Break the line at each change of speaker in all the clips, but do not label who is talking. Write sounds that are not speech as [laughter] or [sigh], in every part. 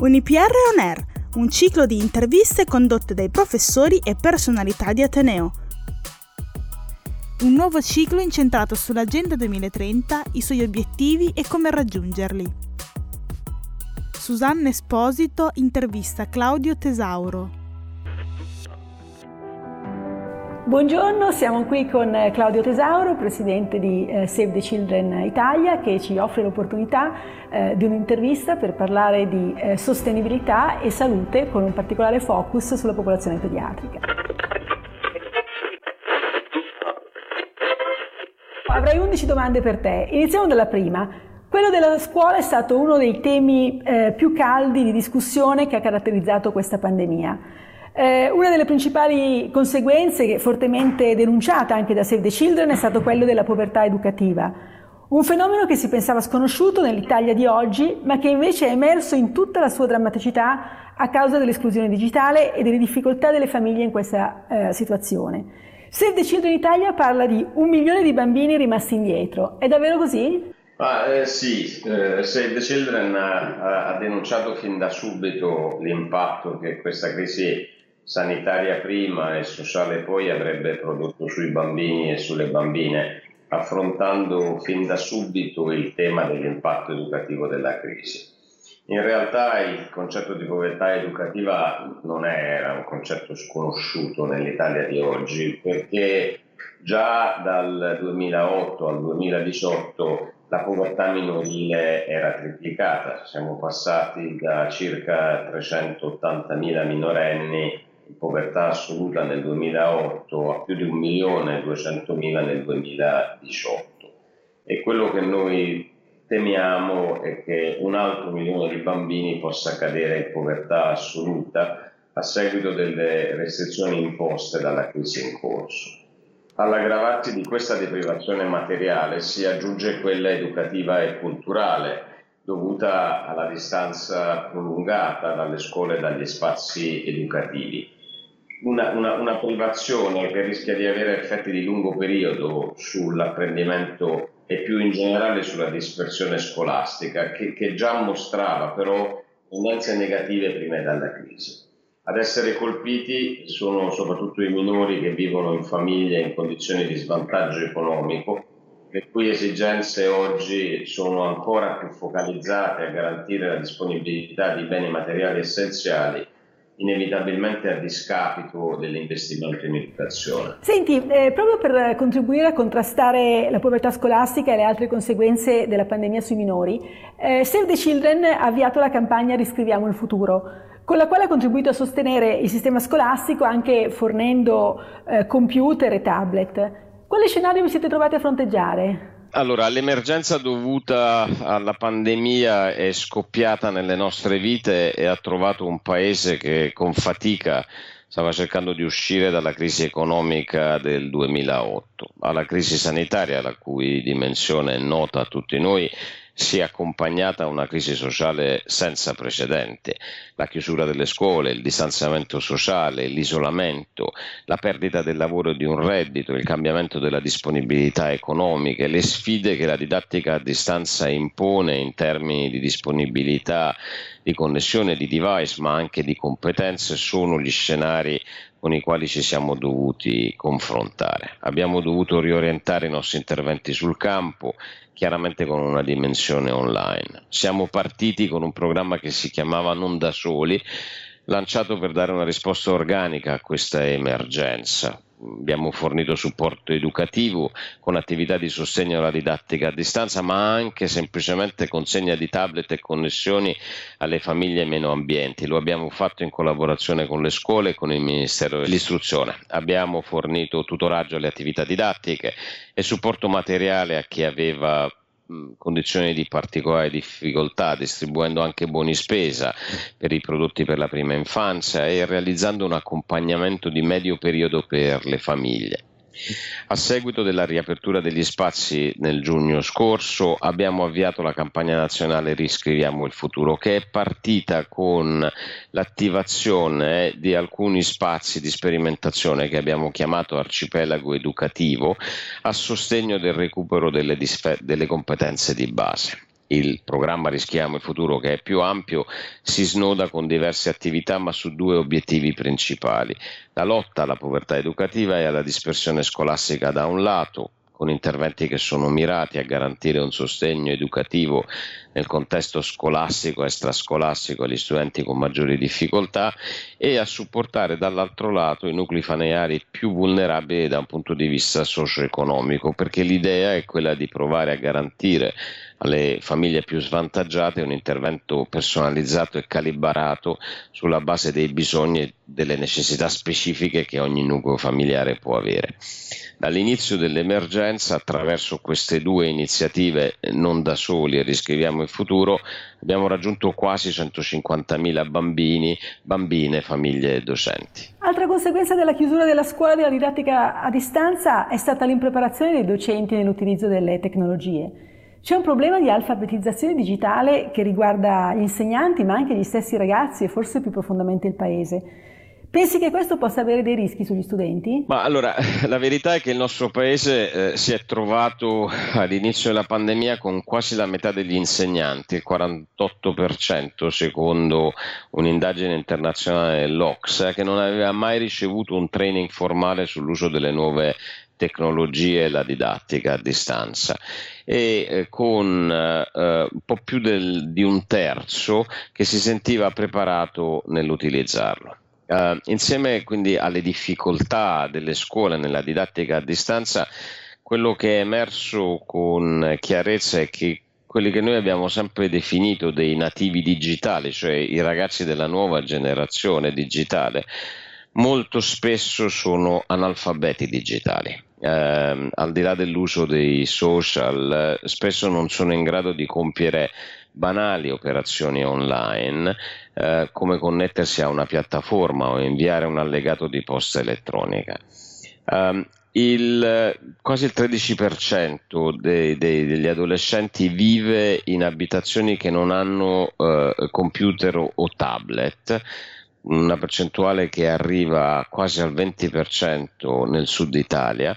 Unipr On Air, un ciclo di interviste condotte dai professori e personalità di Ateneo. Un nuovo ciclo incentrato sull'Agenda 2030, i suoi obiettivi e come raggiungerli. Susanna Esposito intervista Claudio Tesauro.
Buongiorno, siamo qui con eh, Claudio Tesauro, presidente di eh, Save the Children Italia, che ci offre l'opportunità eh, di un'intervista per parlare di sostenibilità e salute con un particolare focus sulla popolazione pediatrica. Avrei 11 domande per te. Iniziamo dalla prima. Quello della scuola è stato uno dei temi più caldi di discussione che ha caratterizzato questa pandemia. Eh, una delle principali conseguenze, fortemente denunciata anche da Save the Children, è stato quello della povertà educativa. Un fenomeno che si pensava sconosciuto nell'Italia di oggi, ma che invece è emerso in tutta la sua drammaticità a causa dell'esclusione digitale e delle difficoltà delle famiglie in questa eh, situazione. Save the Children Italia parla di un milione di bambini rimasti indietro. È davvero così?
Ah, eh, sì, eh, Save the Children ha, ha, denunciato fin da subito l'impatto che questa crisi sanitaria prima e sociale poi avrebbe prodotto sui bambini e sulle bambine, affrontando fin da subito il tema dell'impatto educativo della crisi. In realtà il concetto di povertà educativa non era un concetto sconosciuto nell'Italia di oggi perché già dal 2008 al 2018 la povertà minorile era triplicata, siamo passati da circa 380.000 minorenni in povertà assoluta nel 2008 a più di 1.200.000 nel 2018 e quello che noi temiamo è che un altro milione di bambini possa cadere in povertà assoluta a seguito delle restrizioni imposte dalla crisi in corso. All'aggravarsi di questa deprivazione materiale si aggiunge quella educativa e culturale, dovuta alla distanza prolungata dalle scuole e dagli spazi educativi una, una, una privazione che rischia di avere effetti di lungo periodo sull'apprendimento e più in generale sulla dispersione scolastica, che, che già mostrava però tendenze negative prima della crisi. Ad essere colpiti sono soprattutto i minori che vivono in famiglie in condizioni di svantaggio economico, le cui esigenze oggi sono ancora più focalizzate a garantire la disponibilità di beni materiali essenziali inevitabilmente a discapito dell'investimento in educazione.
Senti, eh, proprio per contribuire a contrastare la povertà scolastica e le altre conseguenze della pandemia sui minori, eh, Save the Children ha avviato la campagna Riscriviamo il futuro, con la quale ha contribuito a sostenere il sistema scolastico anche fornendo eh, computer e tablet. Quale scenario vi siete trovati a fronteggiare?
Allora, l'emergenza dovuta alla pandemia è scoppiata nelle nostre vite e ha trovato un paese che con fatica stava cercando di uscire dalla crisi economica del 2008, alla crisi sanitaria, la cui dimensione è nota a tutti noi si è accompagnata a una crisi sociale senza precedente. La chiusura delle scuole, il distanziamento sociale, l'isolamento, la perdita del lavoro e di un reddito, il cambiamento della disponibilità economica, le sfide che la didattica a distanza impone in termini di disponibilità di connessione di device ma anche di competenze sono gli scenari con i quali ci siamo dovuti confrontare. Abbiamo dovuto riorientare i nostri interventi sul campo, chiaramente con una dimensione online. Siamo partiti con un programma che si chiamava Non da soli, lanciato per dare una risposta organica a questa emergenza abbiamo fornito supporto educativo con attività di sostegno alla didattica a distanza, ma anche semplicemente consegna di tablet e connessioni alle famiglie meno ambienti. Lo abbiamo fatto in collaborazione con le scuole e con il Ministero dell'Istruzione. Abbiamo fornito tutoraggio alle attività didattiche e supporto materiale a chi aveva condizioni di particolare difficoltà, distribuendo anche buoni spesa per i prodotti per la prima infanzia e realizzando un accompagnamento di medio periodo per le famiglie. A seguito della riapertura degli spazi nel giugno scorso abbiamo avviato la campagna nazionale Riscriviamo il futuro che è partita con l'attivazione di alcuni spazi di sperimentazione che abbiamo chiamato arcipelago educativo a sostegno del recupero delle, disfe- delle competenze di base. Il programma Rischiamo il futuro che è più ampio si snoda con diverse attività ma su due obiettivi principali. La lotta alla povertà educativa e alla dispersione scolastica da un lato, con interventi che sono mirati a garantire un sostegno educativo nel contesto scolastico e extrascolastico agli studenti con maggiori difficoltà e a supportare dall'altro lato i nuclei familiari più vulnerabili da un punto di vista socio-economico, perché l'idea è quella di provare a garantire alle famiglie più svantaggiate un intervento personalizzato e calibrato sulla base dei bisogni delle necessità specifiche che ogni nucleo familiare può avere. Dall'inizio dell'emergenza, attraverso queste due iniziative, non da soli, riscriviamo il futuro, abbiamo raggiunto quasi 150.000 bambini, bambine, famiglie e docenti.
Altra conseguenza della chiusura della scuola della didattica a distanza è stata l'impreparazione dei docenti nell'utilizzo delle tecnologie. C'è un problema di alfabetizzazione digitale che riguarda gli insegnanti, ma anche gli stessi ragazzi e forse più profondamente il paese. Pensi che questo possa avere dei rischi sugli studenti?
Ma allora, [laughs] la verità è che il nostro paese eh, si è trovato all'inizio della pandemia con quasi la metà degli insegnanti, il 48% secondo un'indagine internazionale dell'Ox, che non aveva mai ricevuto un training formale sull'uso delle nuove tecnologie e la didattica a distanza e eh, con eh, un po' più del, di un terzo che si sentiva preparato nell'utilizzarlo. Uh, insieme quindi alle difficoltà delle scuole nella didattica a distanza, quello che è emerso con chiarezza è che quelli che noi abbiamo sempre definito dei nativi digitali, cioè i ragazzi della nuova generazione digitale, molto spesso sono analfabeti digitali. Eh, al di là dell'uso dei social, spesso non sono in grado di compiere banali operazioni online eh, come connettersi a una piattaforma o inviare un allegato di posta elettronica. Um, il, quasi il 13% dei, dei, degli adolescenti vive in abitazioni che non hanno uh, computer o tablet una percentuale che arriva quasi al 20% nel sud Italia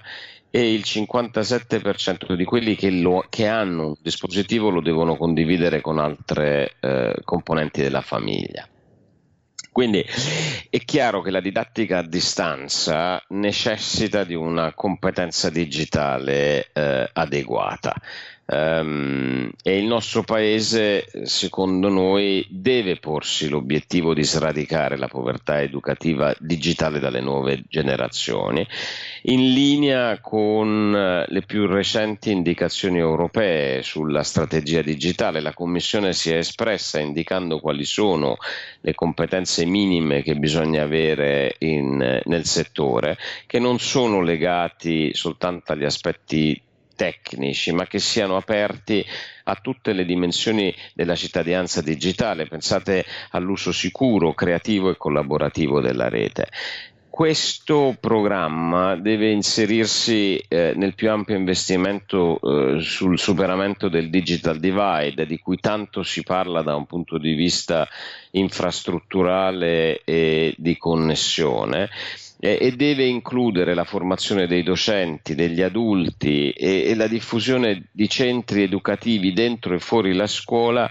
e il 57% di quelli che, lo, che, hanno un dispositivo lo devono condividere con altre eh, componenti della famiglia. Quindi è chiaro che la didattica a distanza necessita di una competenza digitale eh, adeguata. Um, e il nostro paese, secondo noi, deve porsi l'obiettivo di sradicare la povertà educativa digitale dalle nuove generazioni, in linea con eh, le più recenti indicazioni europee sulla strategia digitale. La Commissione si è espressa indicando quali sono le competenze minime che bisogna avere in, nel settore, che non sono legati soltanto agli aspetti tecnici, ma che siano aperti a tutte le dimensioni della cittadinanza digitale. Pensate all'uso sicuro, creativo e collaborativo della rete. Questo programma deve inserirsi eh, nel più ampio investimento eh, sul superamento del digital divide, di cui tanto si parla da un punto di vista infrastrutturale e di connessione e deve includere la formazione dei docenti, degli adulti e, e, la diffusione di centri educativi dentro e fuori la scuola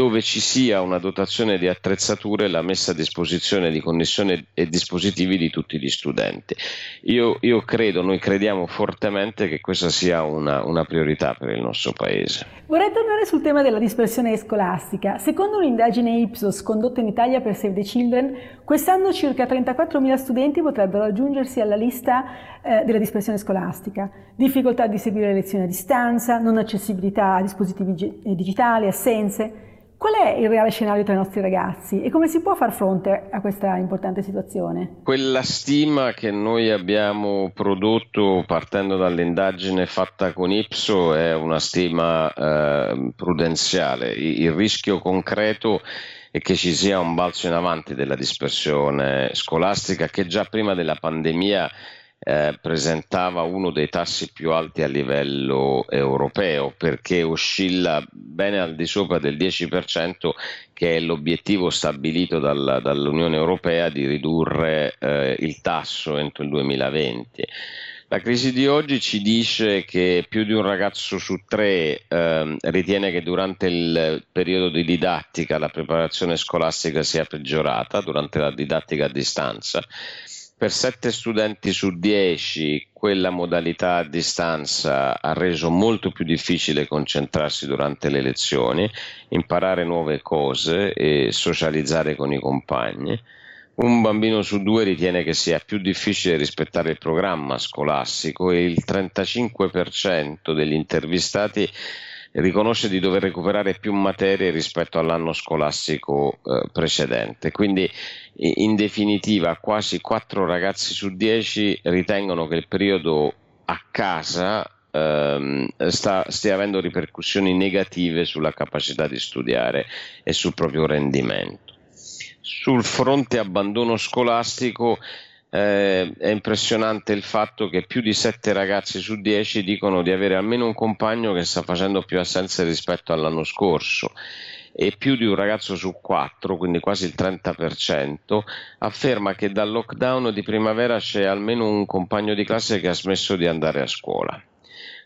dove ci sia una dotazione di attrezzature e la messa a disposizione di connessioni e dispositivi di tutti gli studenti. Io, io credo, noi crediamo fortemente che questa sia una, una priorità per il nostro Paese.
Vorrei tornare sul tema della dispersione scolastica. Secondo un'indagine Ipsos condotta in Italia per Save the Children, quest'anno circa 34.000 studenti potrebbero aggiungersi alla lista eh, della dispersione scolastica. Difficoltà di seguire le lezioni a distanza, non accessibilità a dispositivi digitali, assenze. Qual è il reale scenario tra i nostri ragazzi e come si può far fronte a questa importante situazione?
Quella stima che noi abbiamo prodotto partendo dall'indagine fatta con Ipso è una stima eh, prudenziale. Il rischio concreto è che ci sia un balzo in avanti della dispersione scolastica che già prima della pandemia eh, presentava uno dei tassi più alti a livello europeo perché oscilla bene al di sopra del 10% che è l'obiettivo stabilito dalla, dall'Unione Europea di ridurre eh, il tasso entro il 2020. La crisi di oggi ci dice che più di un ragazzo su tre eh, ritiene che durante il periodo di didattica la preparazione scolastica sia peggiorata, durante la didattica a distanza. Per sette studenti su dieci quella modalità a distanza ha reso molto più difficile concentrarsi durante le lezioni, imparare nuove cose e socializzare con i compagni. Un bambino su due ritiene che sia più difficile rispettare il programma scolastico e il 35% degli intervistati riconosce di dover recuperare più materie rispetto all'anno scolastico eh, precedente. Quindi, in definitiva, quasi 4 ragazzi su 10 ritengono che il periodo a casa ehm, sta, stia avendo ripercussioni negative sulla capacità di studiare e sul proprio rendimento. Sul fronte abbandono scolastico eh, è impressionante il fatto che più di 7 ragazzi su 10 dicono di avere almeno un compagno che sta facendo più assenze rispetto all'anno scorso e più di un ragazzo su 4, quindi quasi il 30%, afferma che dal lockdown di primavera c'è almeno un compagno di classe che ha smesso di andare a scuola.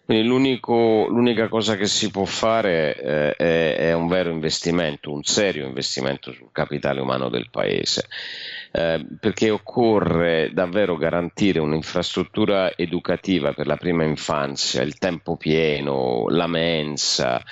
Quindi l'unica cosa che si può fare eh, è, è, un vero investimento, un serio investimento sul capitale umano del paese, eh, perché occorre davvero garantire un'infrastruttura educativa per la prima infanzia, il tempo pieno, la mensa,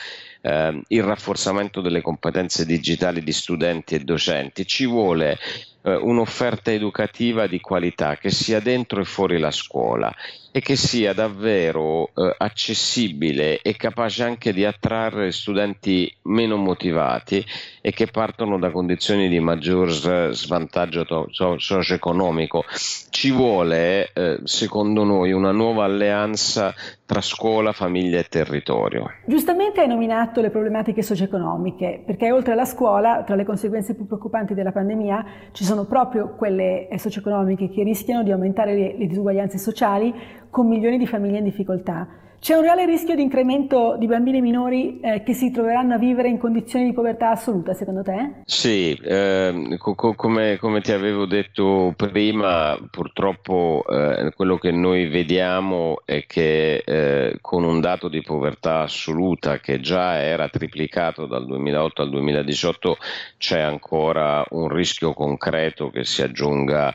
eh, il rafforzamento delle competenze digitali di studenti e docenti. Ci vuole eh, un'offerta educativa di qualità che sia dentro e fuori la scuola e che sia davvero eh, accessibile e capace anche di attrarre studenti meno motivati e che partono da condizioni di maggior svantaggio socio-economico. Ci vuole, eh, secondo noi, una nuova alleanza tra scuola, famiglia e territorio.
Giustamente hai nominato le problematiche socio-economiche, perché oltre alla scuola, tra le conseguenze più preoccupanti della pandemia, ci sono proprio quelle eh, socio-economiche che rischiano di aumentare le disuguaglianze sociali con milioni di famiglie in difficoltà. C'è un reale rischio di incremento di bambini minori eh, che si troveranno a vivere in condizioni di povertà assoluta, secondo te?
Sì, eh, co- come, come, ti avevo detto prima, purtroppo eh, quello che noi vediamo è che eh, con un dato di povertà assoluta che già era triplicato dal 2008 al 2018 c'è ancora un rischio concreto che si aggiunga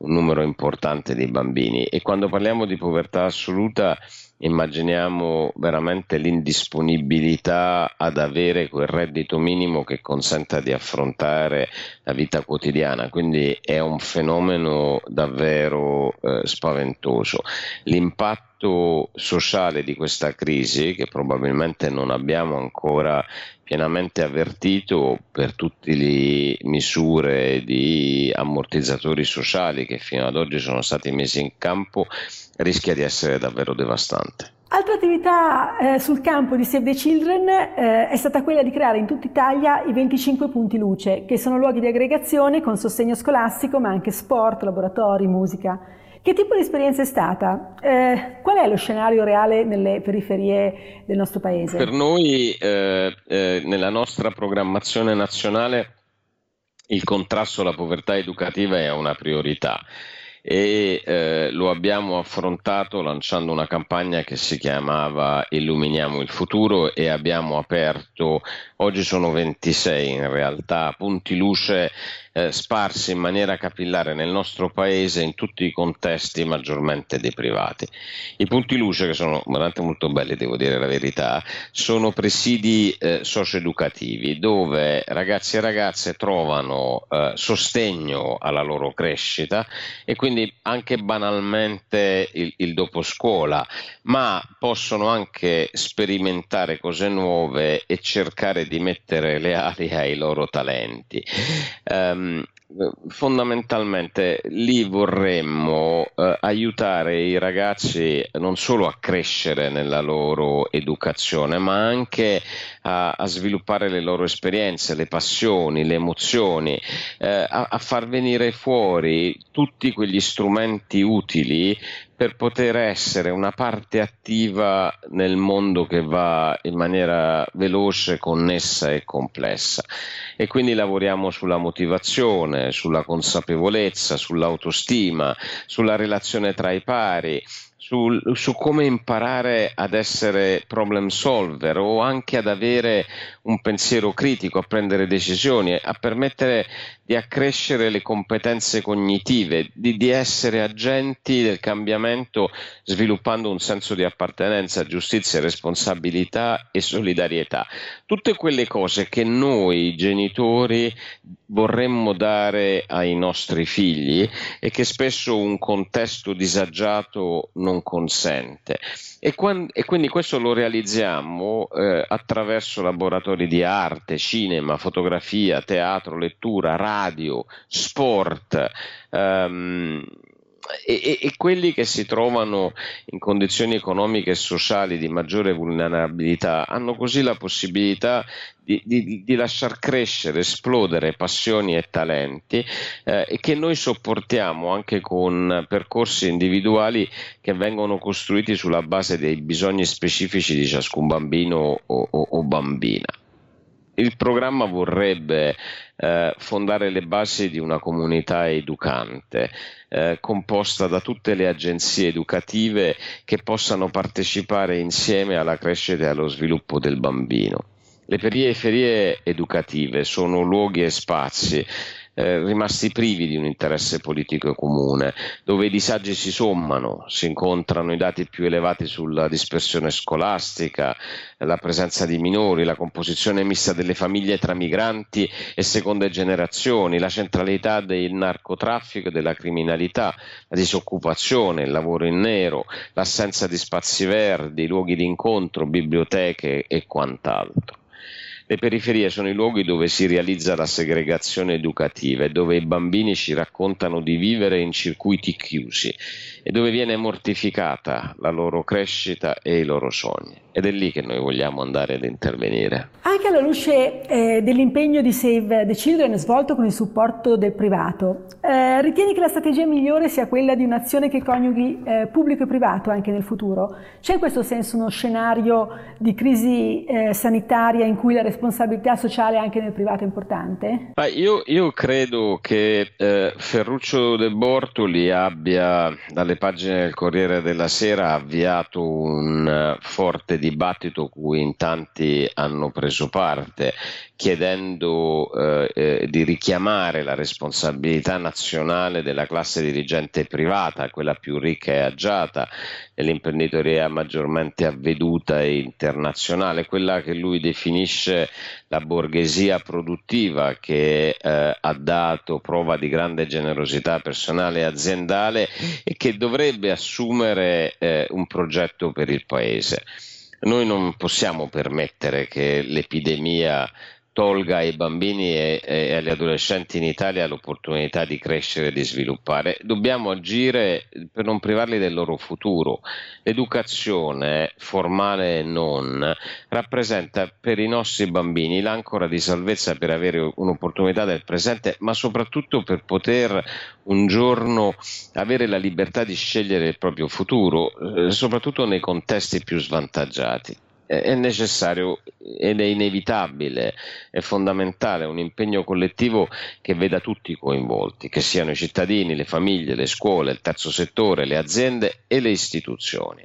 un numero importante di bambini e quando parliamo di povertà assoluta immaginiamo veramente l'indisponibilità ad avere quel reddito minimo che consenta di affrontare la vita quotidiana, quindi è un fenomeno davvero eh, spaventoso. L'impatto sociale di questa crisi, che probabilmente non abbiamo ancora pienamente avvertito per tutte le misure di ammortizzatori sociali che fino ad oggi sono stati messi in campo, rischia di essere davvero devastante.
Altra attività eh, sul campo di Save the Children eh, è stata quella di creare in tutta Italia i 25 punti luce, che sono luoghi di aggregazione con sostegno scolastico, ma anche sport, laboratori, musica. Che tipo di esperienza è stata? Eh, qual è lo scenario reale nelle periferie del nostro paese?
Per noi, eh, eh, nella nostra programmazione nazionale, il contrasto alla povertà educativa è una priorità e eh, lo abbiamo affrontato lanciando una campagna che si chiamava Illuminiamo il futuro e abbiamo aperto, oggi sono 26 in realtà, punti luce eh, sparsi in maniera capillare nel nostro paese in tutti i contesti maggiormente deprivati. I punti luce, che sono veramente molto belli, devo dire la verità, sono presidi eh, socio-educativi dove ragazzi e ragazze trovano eh, sostegno alla loro crescita e quindi anche banalmente il, il dopo scuola, ma possono anche sperimentare cose nuove e cercare di mettere le ali ai loro talenti. Um, fondamentalmente lì vorremmo eh, aiutare i ragazzi non solo a crescere nella loro educazione, ma anche a, a sviluppare le loro esperienze, le passioni, le emozioni, eh, a, a far venire fuori tutti quegli strumenti utili per poter essere una parte attiva nel mondo che va in maniera veloce, connessa e complessa. E quindi lavoriamo sulla motivazione, sulla consapevolezza, sull'autostima, sulla relazione tra i pari, su, su, come imparare ad essere problem solver o anche ad avere un pensiero critico, a prendere decisioni, a permettere di accrescere le competenze cognitive, di, di essere agenti del cambiamento sviluppando un senso di appartenenza, giustizia, responsabilità e solidarietà. Tutte quelle cose che noi genitori vorremmo dare ai nostri figli e che spesso un contesto disagiato non consente. E, quando, e quindi questo lo realizziamo eh, attraverso laboratori di arte, cinema, fotografia, teatro, lettura, radio, sport. Um, e, e, quelli che si trovano in condizioni economiche e sociali di maggiore vulnerabilità hanno così la possibilità di, di, di lasciar crescere, esplodere passioni e talenti eh, che noi sopportiamo anche con percorsi individuali che vengono costruiti sulla base dei bisogni specifici di ciascun bambino o, o, o bambina. Il programma vorrebbe eh, fondare le basi di una comunità educante eh, composta da tutte le agenzie educative che possano partecipare insieme alla crescita e allo sviluppo del bambino. Le periferie educative sono luoghi e spazi eh, rimasti privi di un interesse politico comune, dove i disagi si sommano, si incontrano i dati più elevati sulla dispersione scolastica, la presenza di minori, la composizione mista delle famiglie tra migranti e seconde generazioni, la centralità del narcotraffico e della criminalità, la disoccupazione, il lavoro in nero, l'assenza di spazi verdi, luoghi di incontro, biblioteche e quant'altro. Le periferie sono i luoghi dove si realizza la segregazione educativa e dove i bambini ci raccontano di vivere in circuiti chiusi e dove viene mortificata la loro crescita e i loro sogni. Ed è lì che noi vogliamo andare ad intervenire.
Anche alla luce eh, dell'impegno di Save the Children svolto con il supporto del privato, eh, ritieni che la strategia migliore sia quella di un'azione che coniughi eh, pubblico e privato anche nel futuro? C'è in questo senso uno scenario di crisi eh, sanitaria in cui la responsabilità sociale anche nel privato è importante?
Ah, io, io, credo che eh, Ferruccio De Bortoli abbia dalle alle pagine del Corriere della Sera ha avviato un eh, forte dibattito cui in tanti hanno preso parte, chiedendo eh, eh, di richiamare la responsabilità nazionale della classe dirigente privata, quella più ricca e agiata, dell'imprenditoria maggiormente avveduta e internazionale, quella che lui definisce la borghesia produttiva che eh, ha dato prova di grande generosità personale e aziendale e che dovrebbe assumere eh, un progetto per il Paese. Noi non possiamo permettere che l'epidemia tolga ai bambini e, e, agli adolescenti in Italia l'opportunità di crescere e di sviluppare. Dobbiamo agire per non privarli del loro futuro. L'educazione, formale e non, rappresenta per i nostri bambini l'ancora di salvezza per avere un'opportunità del presente, ma soprattutto per poter un giorno avere la libertà di scegliere il proprio futuro, eh, soprattutto nei contesti più svantaggiati è necessario ed è inevitabile, è fondamentale un impegno collettivo che veda tutti coinvolti, che siano i cittadini, le famiglie, le scuole, il terzo settore, le aziende e le istituzioni.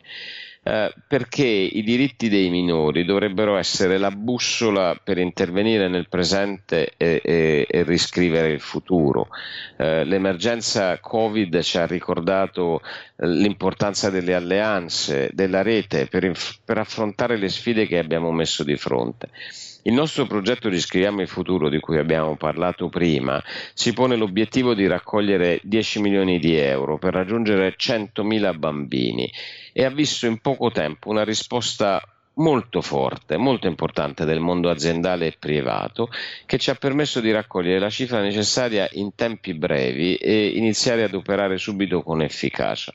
Eh, perché i diritti dei minori dovrebbero essere la bussola per intervenire nel presente e, e, e riscrivere il futuro. Eh, l'emergenza Covid ci ha ricordato eh, l'importanza delle alleanze, della rete per, per affrontare le sfide che abbiamo messo di fronte. Il nostro progetto Riscriviamo il futuro, di cui abbiamo parlato prima, si pone l'obiettivo di raccogliere 10 milioni di euro per raggiungere 100.000 bambini e ha visto in poco tempo una risposta molto forte, molto importante del mondo aziendale e privato che ci ha permesso di raccogliere la cifra necessaria in tempi brevi e iniziare ad operare subito con efficacia.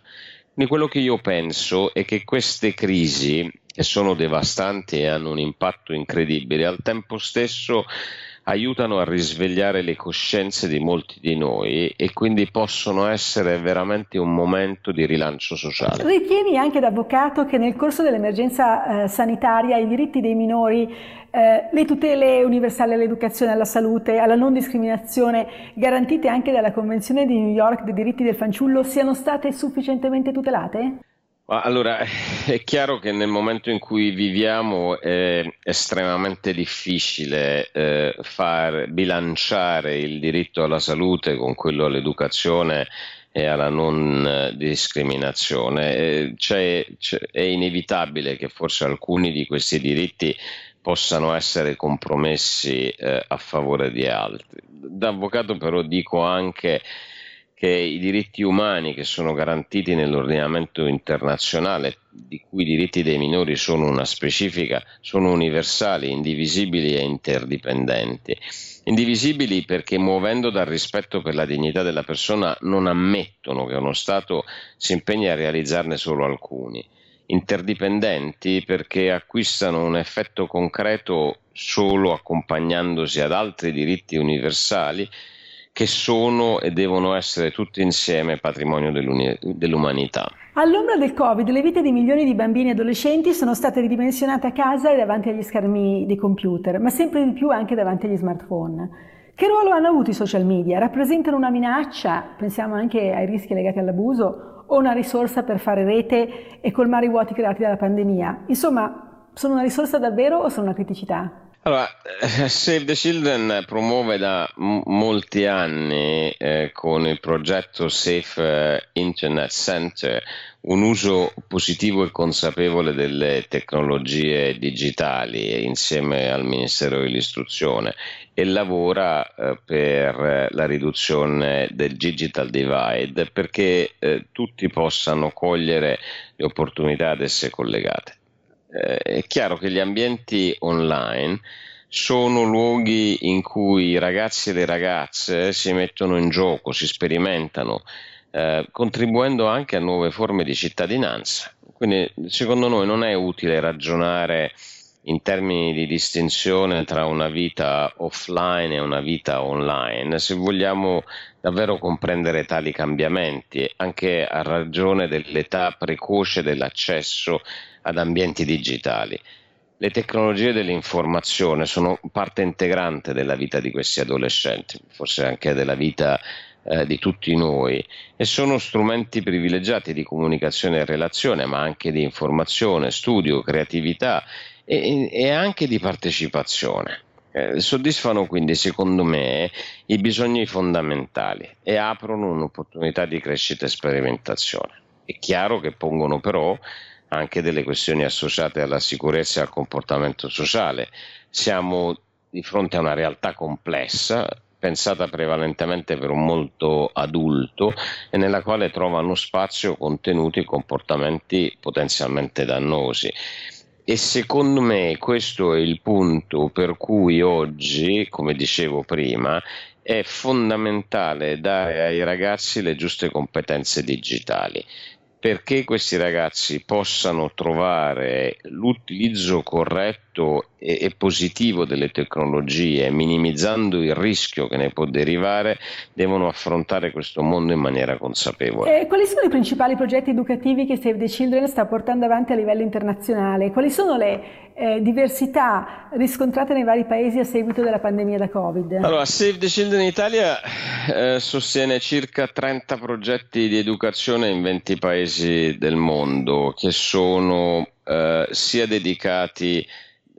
Quindi quello che io penso è che queste crisi che sono devastanti e hanno un impatto incredibile, al tempo stesso aiutano a risvegliare le coscienze di molti di noi e quindi possono essere veramente un momento di rilancio sociale.
Ritieni anche da avvocato che nel corso dell'emergenza eh, sanitaria i diritti dei minori, eh, le tutele universali all'educazione, alla salute, alla non discriminazione garantite anche dalla Convenzione di New York dei diritti del fanciullo siano state sufficientemente tutelate?
Allora, [laughs] è chiaro che nel momento in cui viviamo è estremamente difficile eh, far bilanciare il diritto alla salute con quello all'educazione e alla non discriminazione. Eh, c'è, c'è, è inevitabile che forse alcuni di questi diritti possano essere compromessi eh, a favore di altri. Da avvocato però dico anche che i diritti umani che sono garantiti nell'ordinamento internazionale, di cui i diritti dei minori sono una specifica, sono universali, indivisibili e interdipendenti. Indivisibili perché muovendo dal rispetto per la dignità della persona non ammettono che uno Stato si impegni a realizzarne solo alcuni. Interdipendenti perché acquistano un effetto concreto solo accompagnandosi ad altri diritti universali che sono e devono essere tutti insieme patrimonio dell'umanità.
All'ombra del Covid, le vite di milioni di bambini e adolescenti sono state ridimensionate a casa e davanti agli schermi dei computer, ma sempre di più anche davanti agli smartphone. Che ruolo hanno avuto i social media? Rappresentano una minaccia, pensiamo anche ai rischi legati all'abuso, o una risorsa per fare rete e colmare i vuoti creati dalla pandemia? Insomma, sono una risorsa davvero o sono una criticità?
Allora, eh, Save the Children promuove da m- molti anni eh, con il progetto Safe eh, Internet Center un uso positivo e consapevole delle tecnologie digitali insieme al Ministero dell'Istruzione e lavora eh, per la riduzione del digital divide perché eh, tutti possano cogliere le opportunità ad esse collegate eh, è chiaro che gli ambienti online sono luoghi in cui i ragazzi e le ragazze si mettono in gioco, si sperimentano, eh, contribuendo anche a nuove forme di cittadinanza. Quindi secondo noi non è utile ragionare in termini di distinzione tra una vita offline e una vita online, se vogliamo davvero comprendere tali cambiamenti, anche a ragione dell'età precoce dell'accesso ad ambienti digitali. Le tecnologie dell'informazione sono parte integrante della vita di questi adolescenti, forse anche della vita eh, di tutti noi, e sono strumenti privilegiati di comunicazione e relazione, ma anche di informazione, studio, creatività e, e anche di partecipazione. Eh, soddisfano quindi, secondo me, i bisogni fondamentali e aprono un'opportunità di crescita e sperimentazione. È chiaro che pongono però anche delle questioni associate alla sicurezza e al comportamento sociale. Siamo di fronte a una realtà complessa, pensata prevalentemente per un molto adulto e nella quale trovano spazio contenuti e comportamenti potenzialmente dannosi. E secondo me questo è il punto per cui oggi, come dicevo prima, è fondamentale dare ai ragazzi le giuste competenze digitali perché questi ragazzi possano trovare l'utilizzo corretto e, e, positivo delle tecnologie, minimizzando il rischio che ne può derivare, devono affrontare questo mondo in maniera consapevole.
E quali sono i principali progetti educativi che Save the Children sta portando avanti a livello internazionale? Quali sono le eh, diversità riscontrate nei vari paesi a seguito della pandemia da Covid?
Allora, Save the Children Italia eh, sostiene circa 30 progetti di educazione in 20 paesi del mondo che sono eh, sia dedicati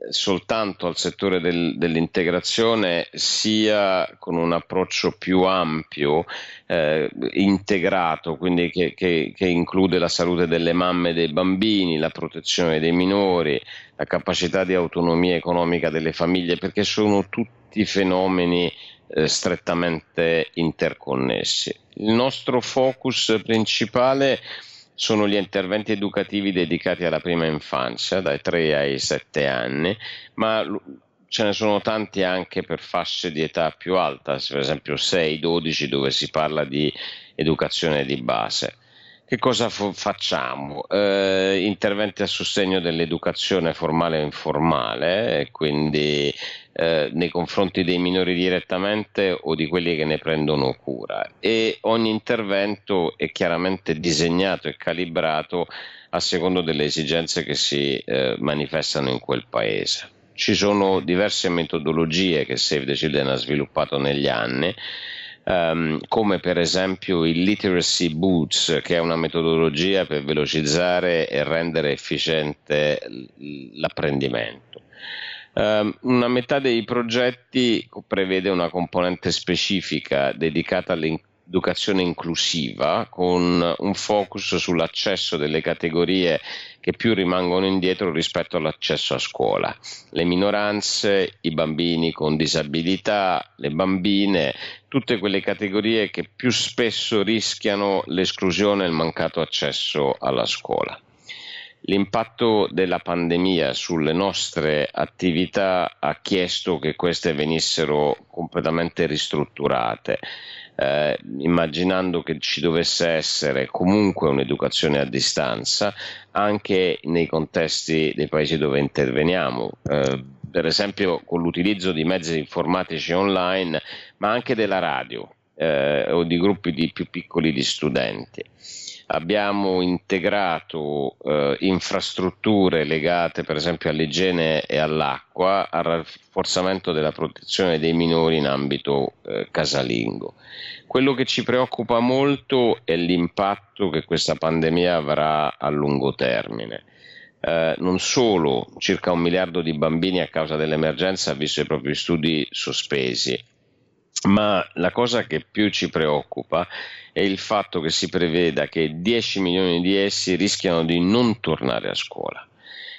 soltanto al settore del, dell'integrazione sia con un approccio più ampio, eh, integrato, quindi che, che, che, include la salute delle mamme e dei bambini, la protezione dei minori, la capacità di autonomia economica delle famiglie, perché sono tutti fenomeni eh, strettamente interconnessi. Il nostro focus principale è sono gli interventi educativi dedicati alla prima infanzia, dai 3 ai 7 anni, ma ce ne sono tanti anche per fasce di età più alta, per esempio 6-12 dove si parla di educazione di base. Che cosa f- facciamo? Eh, interventi a sostegno dell'educazione formale e informale, quindi eh, nei confronti dei minori direttamente o di quelli che ne prendono cura e ogni intervento è chiaramente disegnato e calibrato a secondo delle esigenze che si eh, manifestano in quel paese. Ci sono diverse metodologie che Save the Children ha sviluppato negli anni um, come per esempio il Literacy Boots, che è una metodologia per velocizzare e rendere efficiente l'apprendimento. Um, una metà dei progetti prevede una componente specifica dedicata all'inclusione educazione inclusiva con un focus sull'accesso delle categorie che più rimangono indietro rispetto all'accesso a scuola. Le minoranze, i bambini con disabilità, le bambine, tutte quelle categorie che più spesso rischiano l'esclusione e il mancato accesso alla scuola. L'impatto della pandemia sulle nostre attività ha chiesto che queste venissero completamente ristrutturate eh, immaginando che ci dovesse essere comunque un'educazione a distanza anche nei contesti dei paesi dove interveniamo. Eh, per esempio con l'utilizzo di mezzi informatici online, ma anche della radio eh, o di gruppi di più piccoli di studenti abbiamo integrato eh, infrastrutture legate per esempio all'igiene e all'acqua, al rafforzamento della protezione dei minori in ambito eh, casalingo. Quello che ci preoccupa molto è l'impatto che questa pandemia avrà a lungo termine. Eh, non solo circa un miliardo di bambini a causa dell'emergenza ha visto i propri studi sospesi, ma la cosa che più ci preoccupa è il fatto che si preveda che 10 milioni di essi rischiano di non tornare a scuola.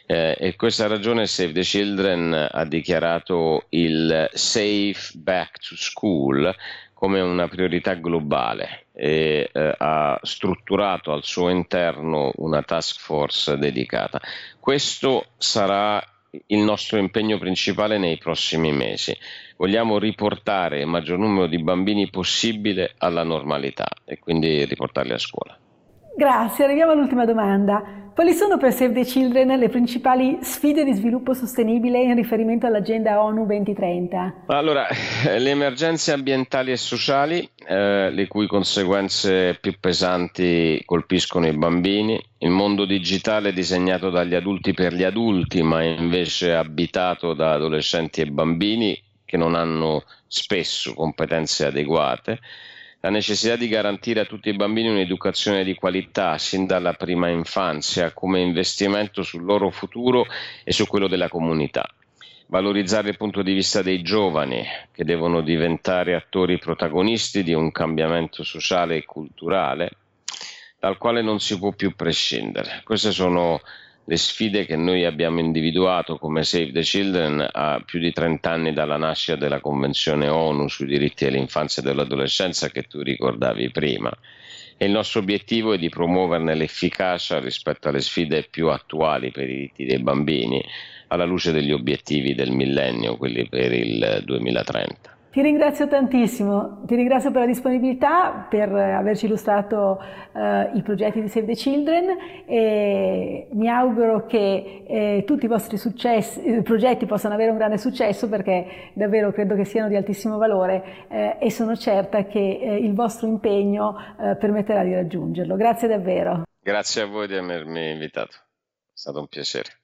Eh, e questa ragione Save the Children ha dichiarato il Safe Back to School come una priorità globale e eh, ha strutturato al suo interno una task force dedicata. Questo sarà il nostro impegno principale nei prossimi mesi. Vogliamo riportare il maggior numero di bambini possibile alla normalità e quindi riportarli a scuola.
Grazie, arriviamo all'ultima domanda. Quali sono per Save the Children le principali sfide di sviluppo sostenibile in riferimento all'agenda ONU 2030?
Allora, le emergenze ambientali e sociali, eh, le cui conseguenze più pesanti colpiscono i bambini, il mondo digitale disegnato dagli adulti per gli adulti, ma invece abitato da adolescenti e bambini che non hanno spesso competenze adeguate, la necessità di garantire a tutti i bambini un'educazione di qualità sin dalla prima infanzia come investimento sul loro futuro e su quello della comunità. Valorizzare il punto di vista dei giovani che devono diventare attori protagonisti di un cambiamento sociale e culturale dal quale non si può più prescindere. Queste sono le sfide che noi abbiamo individuato come Save the Children a più di 30 anni dalla nascita della Convenzione ONU sui diritti dell'infanzia e dell'adolescenza che tu ricordavi prima. E il nostro obiettivo è di promuoverne l'efficacia rispetto alle sfide più attuali per i diritti dei bambini, alla luce degli obiettivi del millennio, quelli per il 2030.
Ti ringrazio tantissimo, ti ringrazio per la disponibilità, per averci illustrato uh, i progetti di Save the Children e mi auguro che eh, tutti i vostri successi, eh, progetti possano avere un grande successo perché davvero credo che siano di altissimo valore eh, e sono certa che eh, il vostro impegno eh, permetterà di raggiungerlo. Grazie davvero.
Grazie a voi di avermi invitato, è stato un piacere.